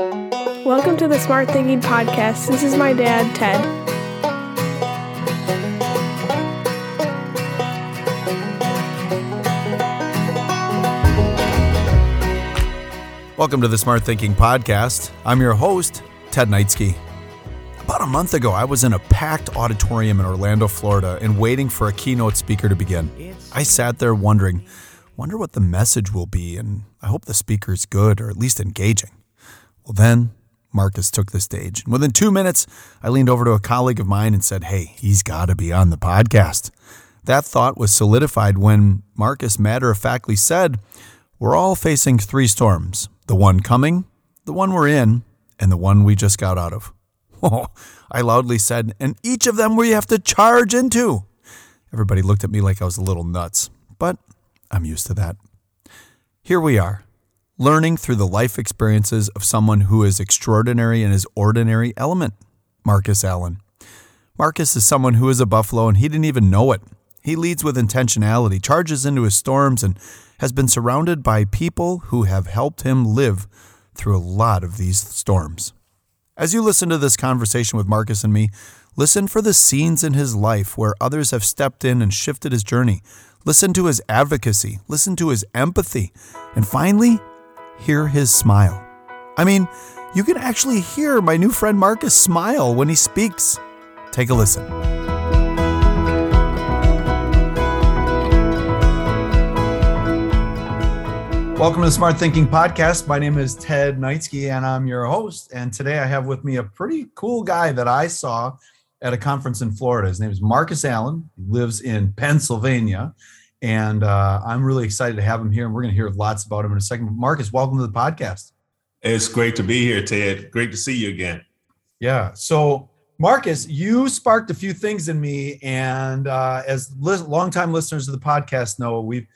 Welcome to the Smart Thinking Podcast. This is my dad, Ted. Welcome to the Smart Thinking Podcast. I'm your host, Ted Neitzke. About a month ago, I was in a packed auditorium in Orlando, Florida, and waiting for a keynote speaker to begin. I sat there wondering, wonder what the message will be, and I hope the speaker's good or at least engaging. Well, then Marcus took the stage, and within two minutes, I leaned over to a colleague of mine and said, Hey, he's got to be on the podcast. That thought was solidified when Marcus matter of factly said, We're all facing three storms the one coming, the one we're in, and the one we just got out of. Oh, I loudly said, and each of them we have to charge into. Everybody looked at me like I was a little nuts, but I'm used to that. Here we are, learning through the life experiences of someone who is extraordinary in his ordinary element, Marcus Allen. Marcus is someone who is a buffalo and he didn't even know it. He leads with intentionality, charges into his storms, and has been surrounded by people who have helped him live through a lot of these storms. As you listen to this conversation with Marcus and me, listen for the scenes in his life where others have stepped in and shifted his journey. Listen to his advocacy, listen to his empathy, and finally, hear his smile. I mean, you can actually hear my new friend Marcus smile when he speaks. Take a listen. Welcome to the Smart Thinking Podcast. My name is Ted Neitzke, and I'm your host. And today I have with me a pretty cool guy that I saw at a conference in Florida. His name is Marcus Allen. He lives in Pennsylvania. And uh, I'm really excited to have him here. And we're going to hear lots about him in a second. Marcus, welcome to the podcast. It's great to be here, Ted. Great to see you again. Yeah. So, Marcus, you sparked a few things in me. And uh, as li- longtime listeners of the podcast know, we've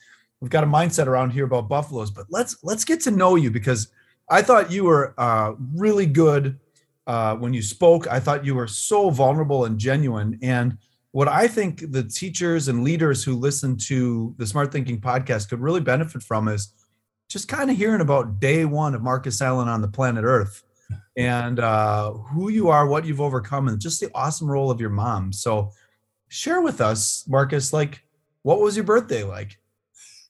we've got a mindset around here about buffaloes but let's let's get to know you because i thought you were uh, really good uh, when you spoke i thought you were so vulnerable and genuine and what i think the teachers and leaders who listen to the smart thinking podcast could really benefit from is just kind of hearing about day one of marcus allen on the planet earth and uh, who you are what you've overcome and just the awesome role of your mom so share with us marcus like what was your birthday like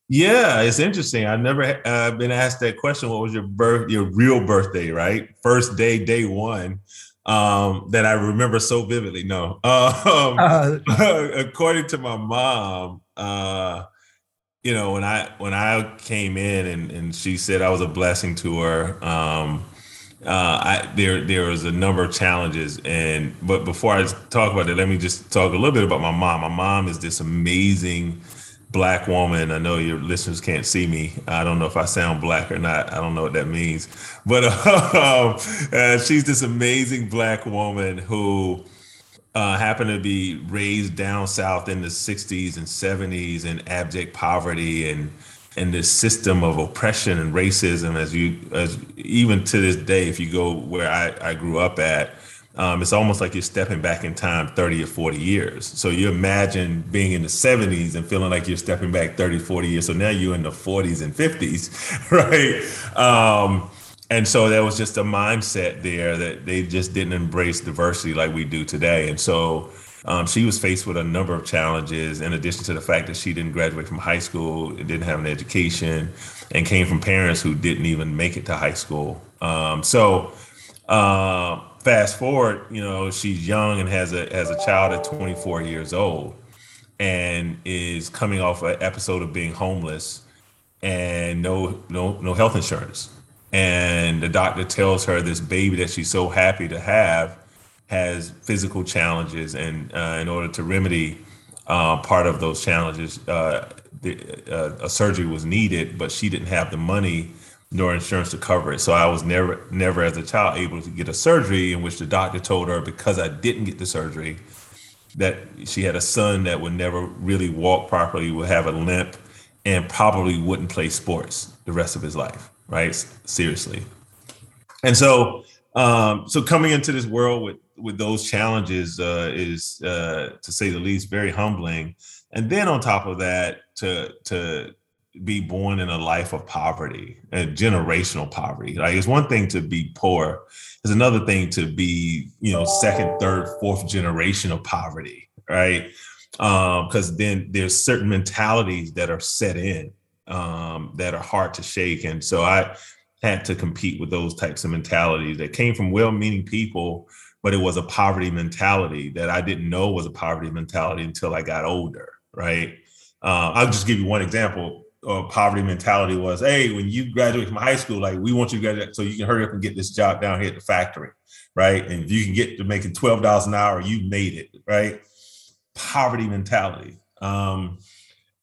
yeah, it's interesting. I've never uh, been asked that question. What was your birth, your real birthday, right? First day, day one, um, that I remember so vividly. No, um, uh, according to my mom, uh, you know, when I when I came in and and she said I was a blessing to her. Um, uh, I, there there was a number of challenges, and but before I talk about it, let me just talk a little bit about my mom. My mom is this amazing black woman. I know your listeners can't see me. I don't know if I sound black or not. I don't know what that means. But uh, uh, she's this amazing black woman who uh, happened to be raised down south in the 60s and 70s in abject poverty and and this system of oppression and racism as you as even to this day if you go where I, I grew up at um, it's almost like you're stepping back in time 30 or 40 years. So you imagine being in the 70s and feeling like you're stepping back 30, 40 years. So now you're in the 40s and 50s, right? Um, and so there was just a mindset there that they just didn't embrace diversity like we do today. And so um, she was faced with a number of challenges, in addition to the fact that she didn't graduate from high school, didn't have an education, and came from parents who didn't even make it to high school. Um, so, uh, fast forward, you know, she's young and has a has a child at 24 years old, and is coming off an episode of being homeless, and no no no health insurance, and the doctor tells her this baby that she's so happy to have has physical challenges, and uh, in order to remedy uh, part of those challenges, uh, the, uh, a surgery was needed, but she didn't have the money nor insurance to cover it. So I was never, never as a child able to get a surgery in which the doctor told her because I didn't get the surgery that she had a son that would never really walk properly, would have a limp, and probably wouldn't play sports the rest of his life. Right? Seriously. And so, um, so coming into this world with with those challenges uh, is, uh, to say the least, very humbling. And then on top of that, to to be born in a life of poverty and generational poverty. Like it's one thing to be poor, it's another thing to be, you know, second, third, fourth generation of poverty, right? Because um, then there's certain mentalities that are set in um, that are hard to shake. And so I had to compete with those types of mentalities that came from well-meaning people, but it was a poverty mentality that I didn't know was a poverty mentality until I got older, right? Uh, I'll just give you one example. Of poverty mentality was, hey, when you graduate from high school, like we want you to graduate so you can hurry up and get this job down here at the factory, right? And if you can get to making twelve dollars an hour, you made it, right? Poverty mentality. Um,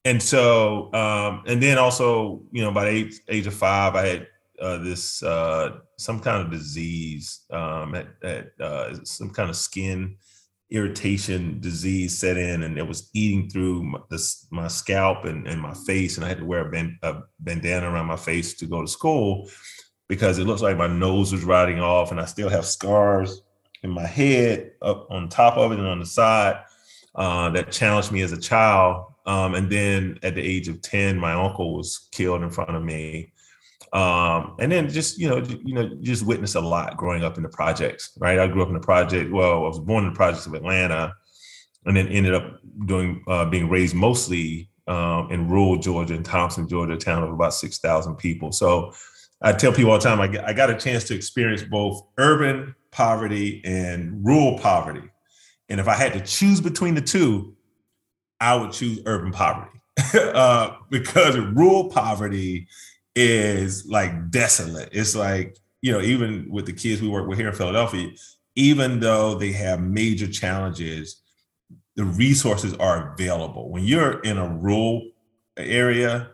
and so, um, and then also, you know, by the age, age of five, I had uh, this uh, some kind of disease, um, at, at uh, some kind of skin irritation disease set in, and it was eating through my, this, my scalp and, and my face, and I had to wear a, a bandana around my face to go to school because it looks like my nose was rotting off, and I still have scars in my head up on top of it and on the side uh, that challenged me as a child. Um, and then at the age of 10, my uncle was killed in front of me. Um, and then just you know, you know, just witness a lot growing up in the projects. Right, I grew up in the project. Well, I was born in the projects of Atlanta, and then ended up doing uh, being raised mostly um, in rural Georgia, in Thomson, Georgia, a town of about six thousand people. So I tell people all the time, I, I got a chance to experience both urban poverty and rural poverty. And if I had to choose between the two, I would choose urban poverty uh, because rural poverty is like desolate. It's like, you know, even with the kids we work with here in Philadelphia, even though they have major challenges, the resources are available. When you're in a rural area,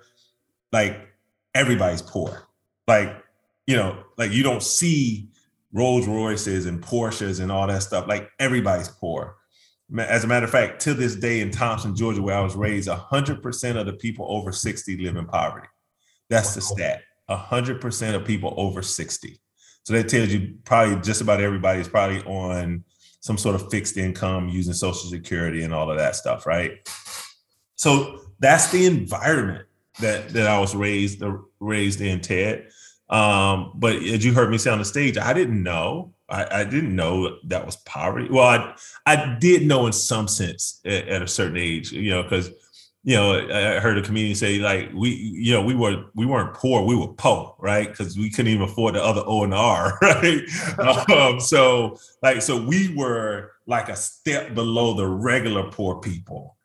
like everybody's poor. Like, you know, like you don't see Rolls Royces and Porsches and all that stuff. Like everybody's poor. As a matter of fact, to this day in Thomson, Georgia, where I was raised, 100% of the people over 60 live in poverty. That's the stat. 100% of people over 60. So that tells you probably just about everybody is probably on some sort of fixed income using Social Security and all of that stuff, right? So that's the environment that that I was raised raised in, Ted. Um, but as you heard me say on the stage, I didn't know. I, I didn't know that was poverty. Well, I I did know in some sense at, at a certain age, you know, because you know, I heard a comedian say like we, you know, we were we weren't poor, we were poor, right? Because we couldn't even afford the other O and R, right? um, so like, so we were like a step below the regular poor people,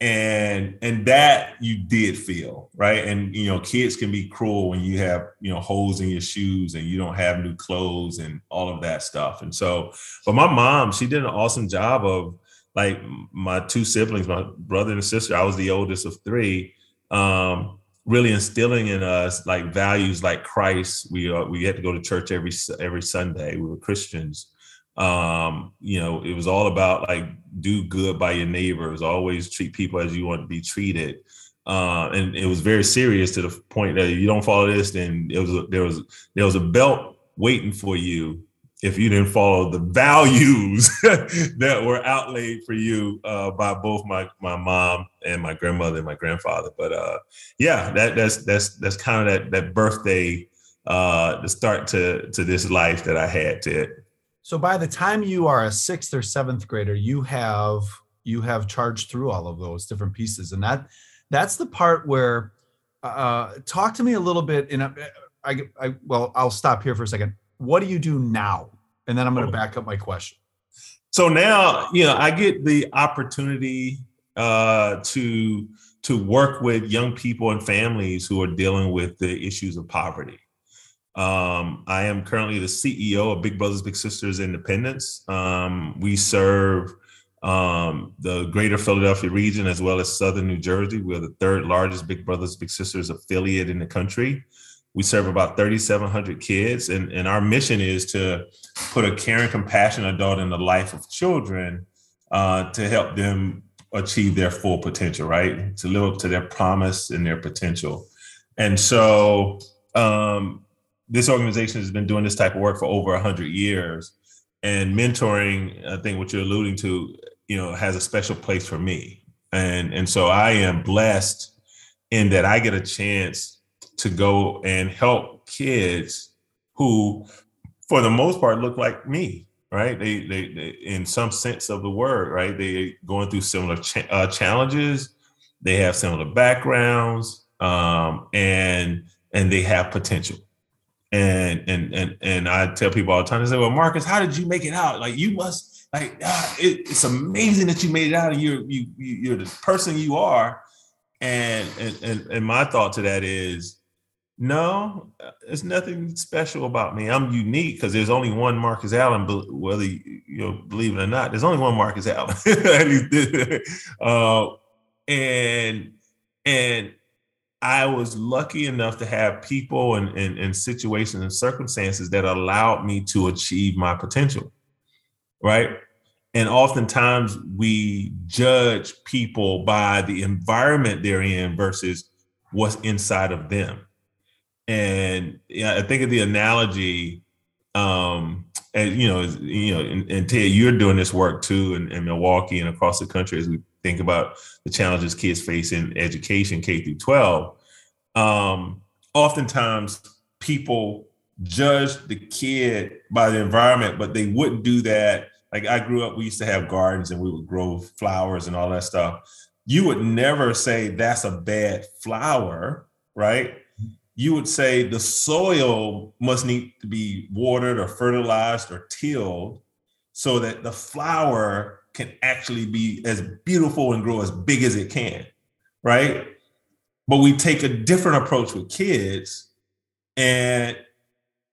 and and that you did feel right. And you know, kids can be cruel when you have you know holes in your shoes and you don't have new clothes and all of that stuff. And so, but my mom, she did an awesome job of like my two siblings, my brother and sister, I was the oldest of three. Um, really instilling in us like values like Christ. We uh, we had to go to church every every Sunday. We were Christians. Um, you know, it was all about like do good by your neighbors. Always treat people as you want to be treated. Uh, and it was very serious to the point that if you don't follow this, then it was there was there was a belt waiting for you if you didn't follow the values that were outlaid for you uh, by both my my mom and my grandmother and my grandfather. But uh, yeah, that that's that's that's kind of that that birthday uh, the start to to this life that I had to. So by the time you are a sixth or seventh grader, you have you have charged through all of those different pieces, and that that's the part where uh, talk to me a little bit. In a, I, I well, I'll stop here for a second what do you do now? And then I'm going to back up my question. So now, you know, I get the opportunity uh, to to work with young people and families who are dealing with the issues of poverty. Um, I am currently the CEO of Big Brothers Big Sisters Independence. Um, we serve um, the greater Philadelphia region as well as Southern New Jersey. We're the third largest Big Brothers Big Sisters affiliate in the country. We serve about 3,700 kids, and, and our mission is to put a caring, compassionate adult in the life of children uh, to help them achieve their full potential, right? To live up to their promise and their potential. And so um, this organization has been doing this type of work for over 100 years. And mentoring, I think what you're alluding to, you know, has a special place for me. And, and so I am blessed in that I get a chance to go and help kids who, for the most part, look like me. Right? They, they, they in some sense of the word, right? They going through similar uh, challenges. They have similar backgrounds, um, and and they have potential. And and and and I tell people all the time, they say, "Well, Marcus, how did you make it out? Like you must like ah, it, it's amazing that you made it out, and you're you, you are the person you are." And and and my thought to that is, no, there's nothing special about me. I'm unique because there's only one Marcus Allen, whether you, know, believe it or not. There's only one Marcus Allen, uh, and and I was lucky enough to have people and, and, and situations and circumstances that allowed me to achieve my potential. Right. And oftentimes we judge people by the environment they're in versus what's inside of them. And yeah, I think of the analogy, um, and you know, you know, and, and Ted, you're doing this work too in, in Milwaukee and across the country as we think about the challenges kids face in education K through 12, um, oftentimes people judge the kid by the environment, but they wouldn't do that. Like I grew up, we used to have gardens and we would grow flowers and all that stuff. You would never say that's a bad flower, right? You would say the soil must need to be watered or fertilized or tilled so that the flower can actually be as beautiful and grow as big as it can, right? But we take a different approach with kids and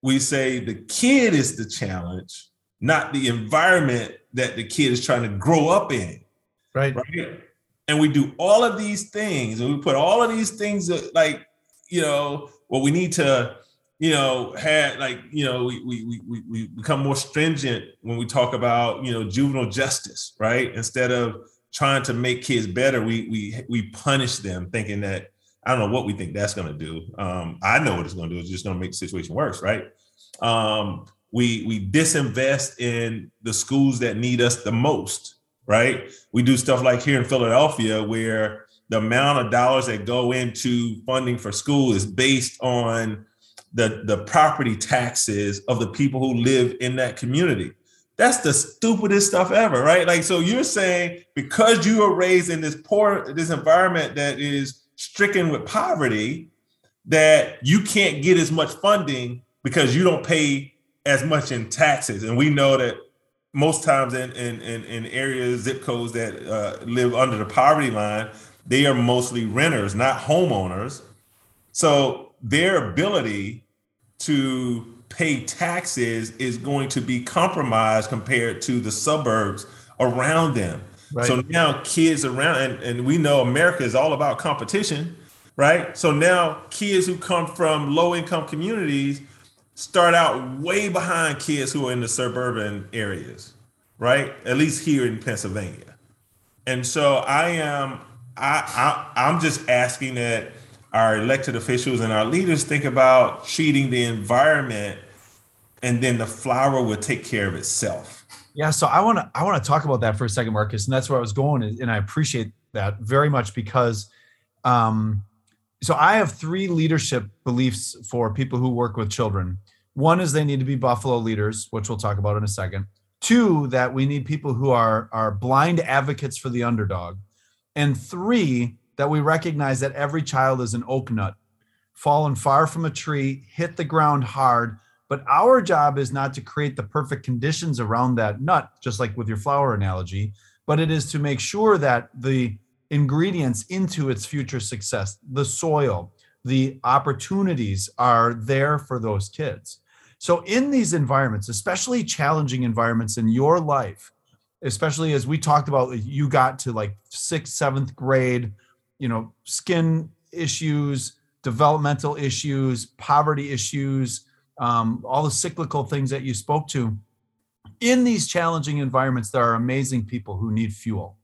we say the kid is the challenge, not the environment that the kid is trying to grow up in. Right. Right. And we do all of these things and we put all of these things like, you know, well, we need to you know, had like, you know, we, we, we, we become more stringent when we talk about, you know, juvenile justice, right? Instead of trying to make kids better, we, we, we punish them thinking that, I don't know what we think that's going to do. Um, I know what it's going to do. It's just going to make the situation worse, right? Um, we, we disinvest in the schools that need us the most, right? We do stuff like here in Philadelphia where the amount of dollars that go into funding for school is based on the, the property taxes of the people who live in that community. That's the stupidest stuff ever, right? Like, so you're saying because you were raised in this poor, this environment that is stricken with poverty, that you can't get as much funding because you don't pay as much in taxes. And we know that most times in in, in, in areas, zip codes that uh, live under the poverty line, they are mostly renters, not homeowners. So their ability to pay taxes is going to be compromised compared to the suburbs around them. Right. So now kids around, and, and we know America is all about competition, right? So now kids who come from low income communities start out way behind kids who are in the suburban areas, right? At least here in Pennsylvania. And so I am, I, I I'm just asking that our elected officials and our leaders think about treating the environment and then the flower will take care of itself. Yeah so i want to i want to talk about that for a second marcus and that's where i was going and i appreciate that very much because um so i have three leadership beliefs for people who work with children. One is they need to be buffalo leaders which we'll talk about in a second. Two that we need people who are are blind advocates for the underdog and three that we recognize that every child is an oak nut, fallen far from a tree, hit the ground hard. But our job is not to create the perfect conditions around that nut, just like with your flower analogy, but it is to make sure that the ingredients into its future success, the soil, the opportunities are there for those kids. So, in these environments, especially challenging environments in your life, especially as we talked about, you got to like sixth, seventh grade, you know skin issues developmental issues poverty issues um, all the cyclical things that you spoke to. In these challenging environments there are amazing people who need fuel.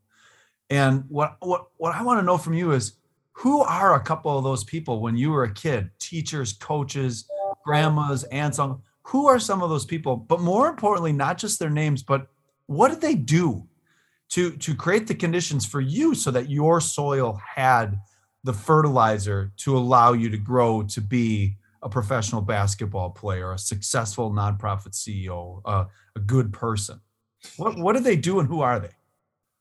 And what what what i want to know from you is who are a couple of those people when you were a kid? Teachers coaches grandmas aunts uncles who are some of those people? But more importantly not just their names but what did they do to to create the conditions for you so that your soil had the fertilizer to allow you to grow to be a professional basketball player, a successful nonprofit CEO, uh, a good person? What what do they do and who are they?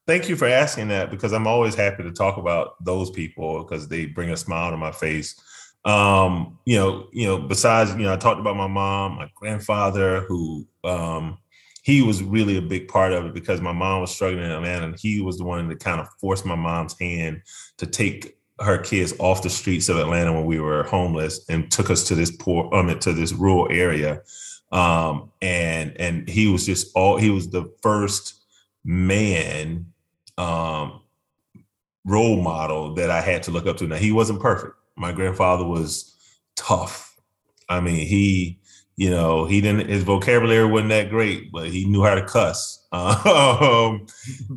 Thank you for asking that because I'm always happy to talk about those people because they bring a smile to my face. Um, you know, you know, besides, you know, I talked about my mom, my grandfather, who um, he was really a big part of it because my mom was struggling in Atlanta and he was the one that kind of forced my mom's hand to take her kids off the streets of Atlanta when we were homeless and took us to this poor, um to this rural area. Um, and and he was just all he was the first man um, role model that I had to look up to. Now he wasn't perfect. My grandfather was tough. I mean, he, you know, he didn't his vocabulary wasn't that great, but he knew how to cuss. Um,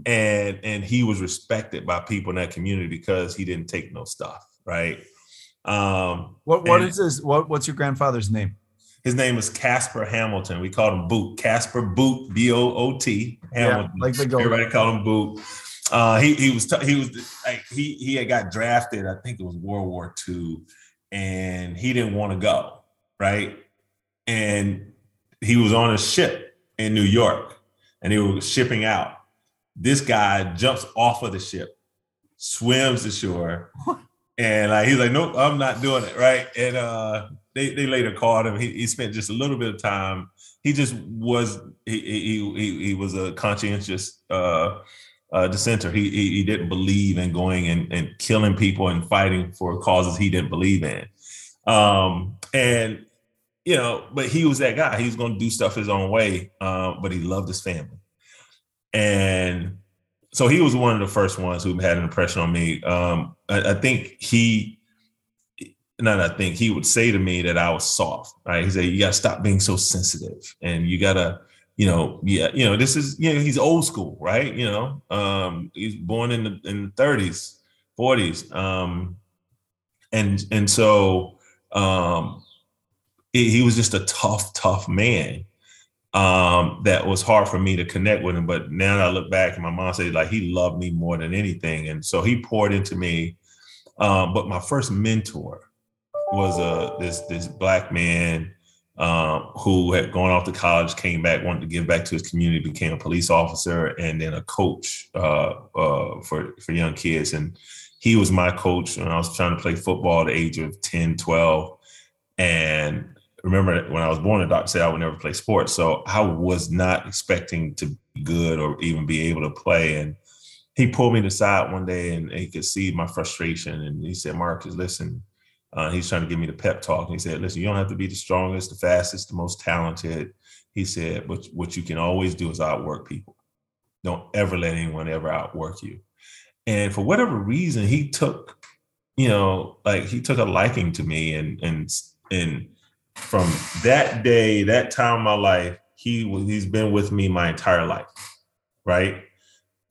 and and he was respected by people in that community because he didn't take no stuff, right? Um, what what is this? What what's your grandfather's name? His name is Casper Hamilton. We called him Boot. Casper Boot, B O O T. Hamilton. Yeah, like the Everybody called him Boot. Uh, he he was t- he was like he he had got drafted. I think it was World War II, and he didn't want to go right. And he was on a ship in New York, and they were shipping out. This guy jumps off of the ship, swims to shore, and like he's like, "Nope, I'm not doing it." Right, and uh, they they later called him. He, he spent just a little bit of time. He just was he he he, he was a conscientious. Uh, uh, dissenter. He, he, he didn't believe in going and, and killing people and fighting for causes he didn't believe in. Um, and you know, but he was that guy. He was going to do stuff his own way, uh, but he loved his family. And so he was one of the first ones who had an impression on me. Um, I, I think he, not I think he would say to me that I was soft. Right? He said, "You got to stop being so sensitive, and you got to." you know, yeah, you know, this is, you know, he's old school, right? You know, um, he's born in the in the 30s, 40s. Um, and and so um he, he was just a tough, tough man. Um, that was hard for me to connect with him. But now I look back and my mom said, like, he loved me more than anything. And so he poured into me. Um, but my first mentor was a uh, this this black man um, who had gone off to college, came back, wanted to give back to his community, became a police officer and then a coach uh, uh, for, for young kids. And he was my coach when I was trying to play football at the age of 10, 12. And remember when I was born, the doctor said I would never play sports. So I was not expecting to be good or even be able to play. And he pulled me to the side one day and he could see my frustration. And he said, Marcus, listen, uh, he's trying to give me the pep talk. And he said, listen, you don't have to be the strongest, the fastest, the most talented. He said, but what you can always do is outwork people. Don't ever let anyone ever outwork you. And for whatever reason, he took, you know, like he took a liking to me. And and and from that day, that time of my life, he he's been with me my entire life. Right.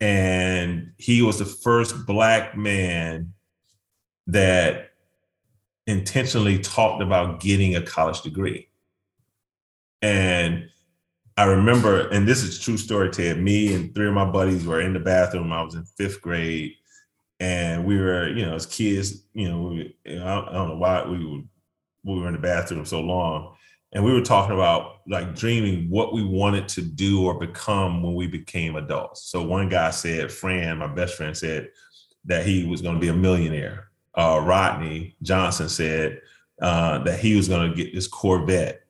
And he was the first black man that intentionally talked about getting a college degree. And I remember, and this is true story, Ted. Me and three of my buddies were in the bathroom. I was in fifth grade, and we were, you know, as kids, you know, we, I, don't, I don't know why we were we were in the bathroom so long, and we were talking about like dreaming what we wanted to do or become when we became adults. So one guy said, Fran, my best friend, said that he was going to be a millionaire uh, Rodney Johnson said uh, that he was going to get this Corvette.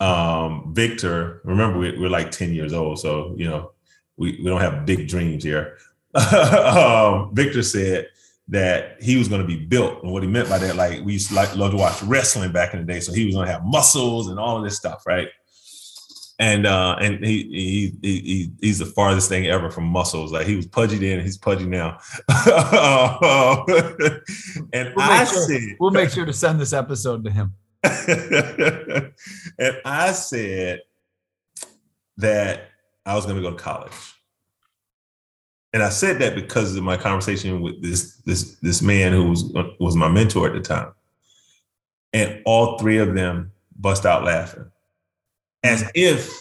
Um, Victor, remember we, are like 10 years old, so you know we, we don't have big dreams here. um, Victor said that he was going to be built, and what he meant by that, like we used to like love to watch wrestling back in the day, so he was going to have muscles and all of this stuff, right? and uh, and he, he he he's the farthest thing ever from muscles. Like he was pudgy then, he's pudgy now. and we'll I sure, said, we'll make sure to send this episode to him. and I said that I was going to go to college, and I said that because of my conversation with this this this man who was was my mentor at the time, and all three of them bust out laughing as mm. if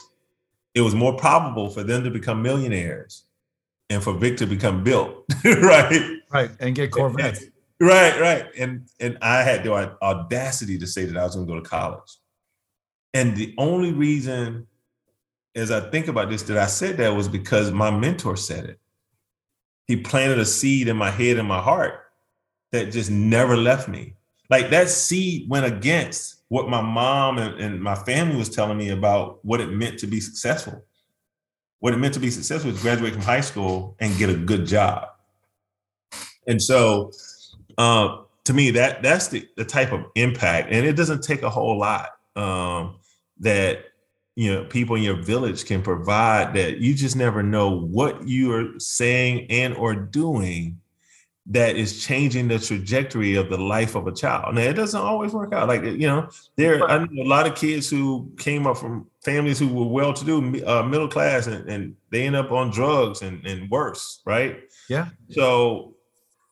it was more probable for them to become millionaires and for Vic to become built, right? Right, and get Corvettes. Right, right. And and I had the audacity to say that I was going to go to college. And the only reason, as I think about this, that I said that was because my mentor said it. He planted a seed in my head and my heart that just never left me. Like that seed went against what my mom and, and my family was telling me about what it meant to be successful. What it meant to be successful was graduate from high school and get a good job. And so uh, to me, that that's the, the type of impact. And it doesn't take a whole lot um, that you know people in your village can provide that you just never know what you are saying and or doing that is changing the trajectory of the life of a child. Now it doesn't always work out. Like you know, there I know a lot of kids who came up from families who were well-to-do, uh, middle class, and, and they end up on drugs and, and worse, right? Yeah. So,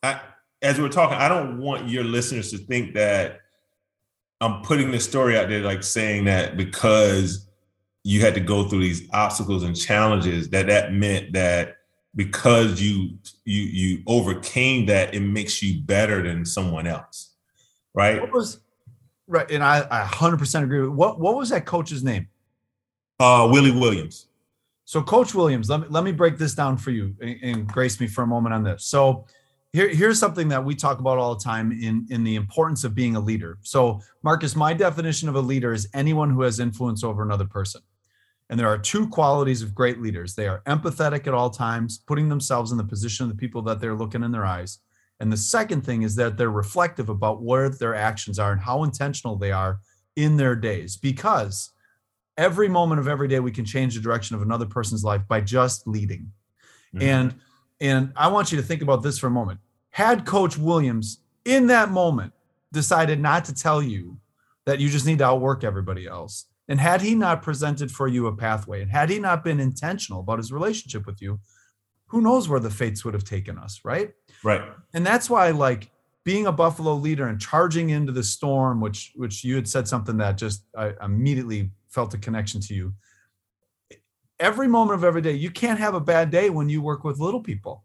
I, as we're talking, I don't want your listeners to think that I'm putting this story out there, like saying that because you had to go through these obstacles and challenges, that that meant that because you you you overcame that, it makes you better than someone else, right? What was right? And I, I 100% agree with what. What was that coach's name? Uh, Willie Williams. So, Coach Williams, let me let me break this down for you and, and grace me for a moment on this. So, here, here's something that we talk about all the time in in the importance of being a leader. So, Marcus, my definition of a leader is anyone who has influence over another person. And there are two qualities of great leaders they are empathetic at all times, putting themselves in the position of the people that they're looking in their eyes. And the second thing is that they're reflective about where their actions are and how intentional they are in their days. Because every moment of every day, we can change the direction of another person's life by just leading. Mm-hmm. And and I want you to think about this for a moment. Had Coach Williams in that moment decided not to tell you that you just need to outwork everybody else, and had he not presented for you a pathway, and had he not been intentional about his relationship with you, who knows where the fates would have taken us, right? Right. And that's why, like, being a Buffalo leader and charging into the storm, which which you had said something that just I immediately felt a connection to you. Every moment of every day, you can't have a bad day when you work with little people.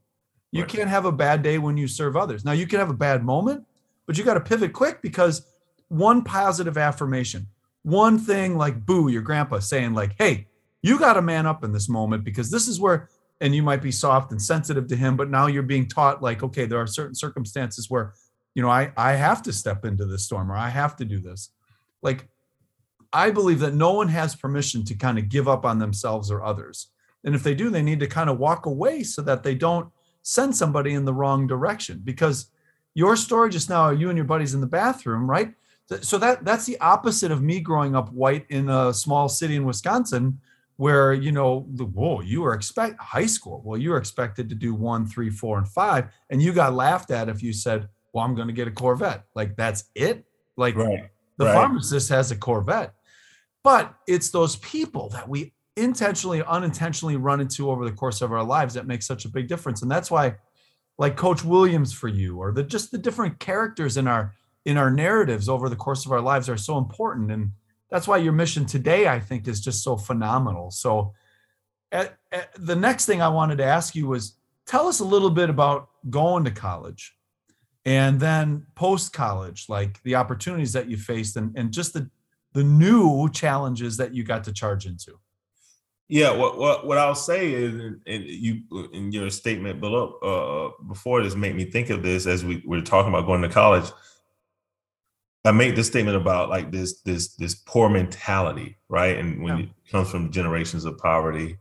You right. can't have a bad day when you serve others. Now you can have a bad moment, but you got to pivot quick because one positive affirmation, one thing like boo your grandpa saying like hey you got to man up in this moment because this is where and you might be soft and sensitive to him but now you're being taught like okay there are certain circumstances where you know i i have to step into this storm or i have to do this like i believe that no one has permission to kind of give up on themselves or others and if they do they need to kind of walk away so that they don't send somebody in the wrong direction because your story just now you and your buddies in the bathroom right so that that's the opposite of me growing up white in a small city in Wisconsin, where you know, whoa, you were expect high school. Well, you were expected to do one, three, four, and five, and you got laughed at if you said, "Well, I'm going to get a Corvette." Like that's it. Like right. the right. pharmacist has a Corvette, but it's those people that we intentionally, unintentionally run into over the course of our lives that make such a big difference, and that's why, like Coach Williams for you, or the just the different characters in our in our narratives over the course of our lives are so important. And that's why your mission today i think is just so phenomenal. So at, at, the next thing i wanted to ask you was tell us a little bit about going to college and then post college like the opportunities that you faced and, and just the the new challenges that you got to charge into yeah what what, what i'll say is and you in your statement below uh, before this made me think of this as we were talking about going to college I made this statement about like this this this poor mentality, right? And when yeah. it comes from generations of poverty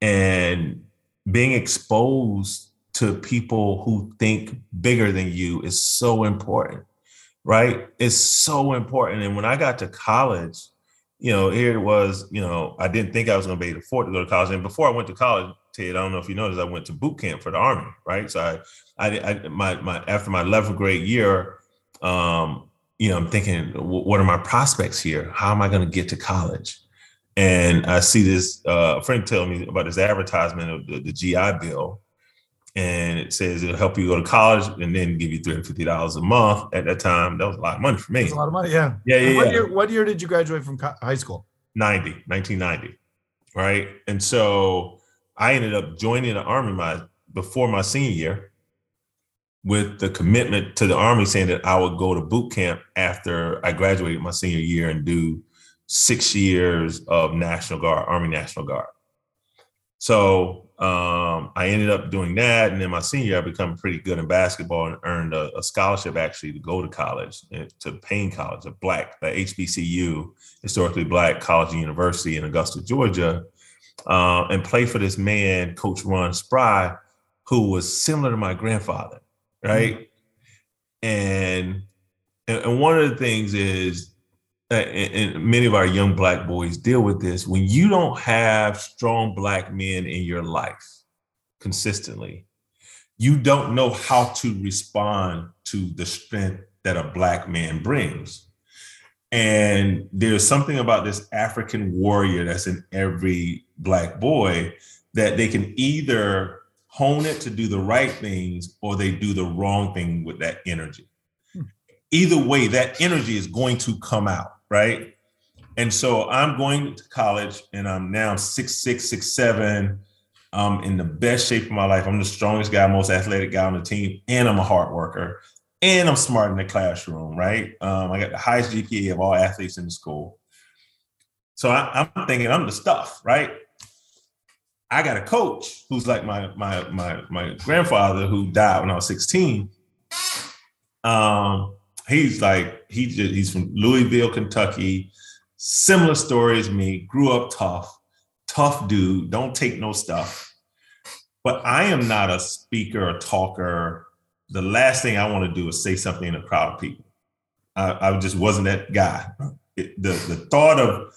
and being exposed to people who think bigger than you is so important, right? It's so important. And when I got to college, you know, here it was, you know, I didn't think I was going to be able to afford to go to college. And before I went to college, Ted, I don't know if you noticed, I went to boot camp for the army, right? So I, I, I my, my, after my 11th grade year, um, you know, I'm thinking, what are my prospects here? How am I going to get to college? And I see this uh, friend tell me about this advertisement of the, the, GI Bill, and it says it'll help you go to college and then give you three hundred fifty dollars a month. At that time, that was a lot of money for me. That's a lot of money, yeah. Yeah, yeah. What, yeah. Year, what year did you graduate from high school? 90, 1990, right? And so I ended up joining the army my before my senior year with the commitment to the Army saying that I would go to boot camp after I graduated my senior year and do six years of National Guard, Army National Guard. So um, I ended up doing that. And then my senior year, I became pretty good in basketball and earned a, a scholarship actually to go to college, eh, to Payne College, a black, a HBCU, historically black college and university in Augusta, Georgia, uh, and play for this man, Coach Ron Spry, who was similar to my grandfather, right? Mm-hmm. And, and one of the things is and many of our young black boys deal with this when you don't have strong black men in your life consistently you don't know how to respond to the strength that a black man brings. And there's something about this african warrior that's in every black boy that they can either hone it to do the right things or they do the wrong thing with that energy. Hmm. either way that energy is going to come out right? And so I'm going to college and I'm now six six, six seven. I'm in the best shape of my life. I'm the strongest guy, most athletic guy on the team, and I'm a hard worker, and I'm smart in the classroom, right? Um, I got the highest GPA of all athletes in the school. So I, I'm thinking I'm the stuff, right? I got a coach who's like my my my my grandfather who died when I was 16. Um, he's like he just, he's from Louisville, Kentucky. Similar story as me. Grew up tough, tough dude. Don't take no stuff. But I am not a speaker or talker. The last thing I want to do is say something in a crowd of people. I, I just wasn't that guy. It, the the thought of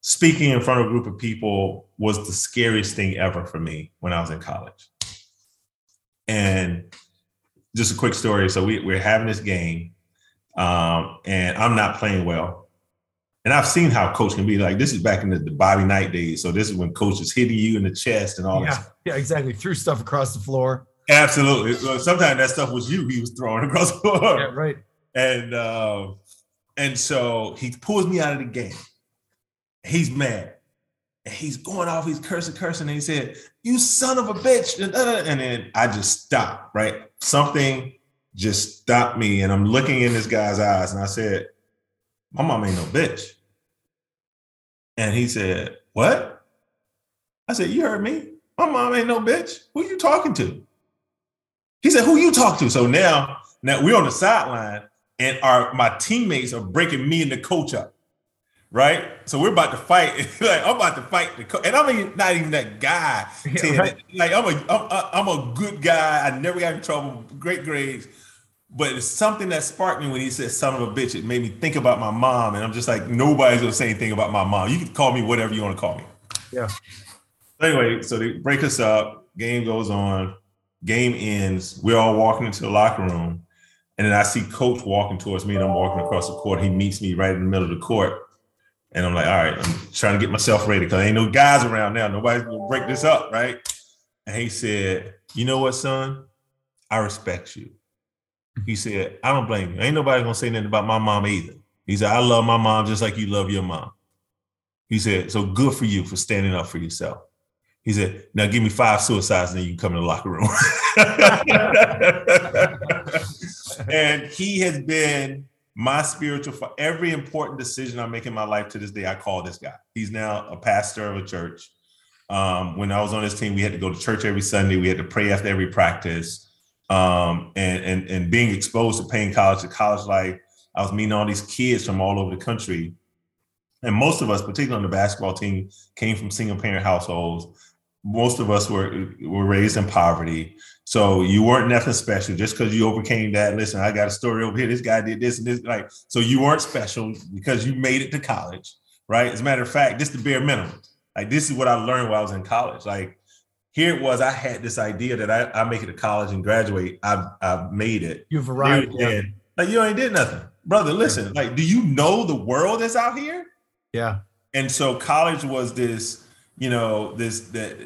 speaking in front of a group of people was the scariest thing ever for me when I was in college. And just a quick story. So we, we're having this game, um, and I'm not playing well. And I've seen how coach can be like. This is back in the, the Bobby Knight days. So this is when coach is hitting you in the chest and all yeah, this. Yeah, exactly. Threw stuff across the floor. Absolutely. sometimes that stuff was you he was throwing across the floor. Yeah, right. And uh, and so he pulls me out of the game. He's mad. And he's going off, he's cursing, cursing. And he said, You son of a bitch. And then I just stopped, right? Something just stopped me and I'm looking in this guy's eyes and I said, My mom ain't no bitch. And he said, What? I said, You heard me? My mom ain't no bitch. Who you talking to? He said, Who you talk to? So now, now we're on the sideline and our my teammates are breaking me and the coach up. Right? So we're about to fight. like I'm about to fight the coach. And I'm not even that guy. Yeah, right. Like I'm a I'm, I'm a good guy. I never got in trouble, great grades but it's something that sparked me when he said son of a bitch. It made me think about my mom. And I'm just like, nobody's gonna say anything about my mom. You can call me whatever you want to call me. Yeah. Anyway, so they break us up, game goes on, game ends, we're all walking into the locker room. And then I see coach walking towards me and I'm walking across the court. He meets me right in the middle of the court. And I'm like, all right, I'm trying to get myself ready because ain't no guys around now. Nobody's gonna break this up, right? And he said, You know what, son? I respect you. He said, I don't blame you. Ain't nobody gonna say nothing about my mom either. He said, I love my mom just like you love your mom. He said, so good for you for standing up for yourself. He said, now give me five suicides and then you can come in the locker room. and he has been my spiritual for every important decision I make in my life to this day. I call this guy. He's now a pastor of a church. Um, when I was on his team, we had to go to church every Sunday. We had to pray after every practice um, and, and, and being exposed to Payne College, to college life. I was meeting all these kids from all over the country. And most of us, particularly on the basketball team, came from single parent households. Most of us were were raised in poverty. So you weren't nothing special just because you overcame that. Listen, I got a story over here. This guy did this and this. Like, so you weren't special because you made it to college, right? As a matter of fact, this is the bare minimum. Like, this is what I learned while I was in college. Like, here it was. I had this idea that I, I make it to college and graduate. I've I've made it. You've arrived. Yeah. Like you ain't did nothing, brother. Listen, like, do you know the world that's out here? Yeah. And so college was this, you know, this that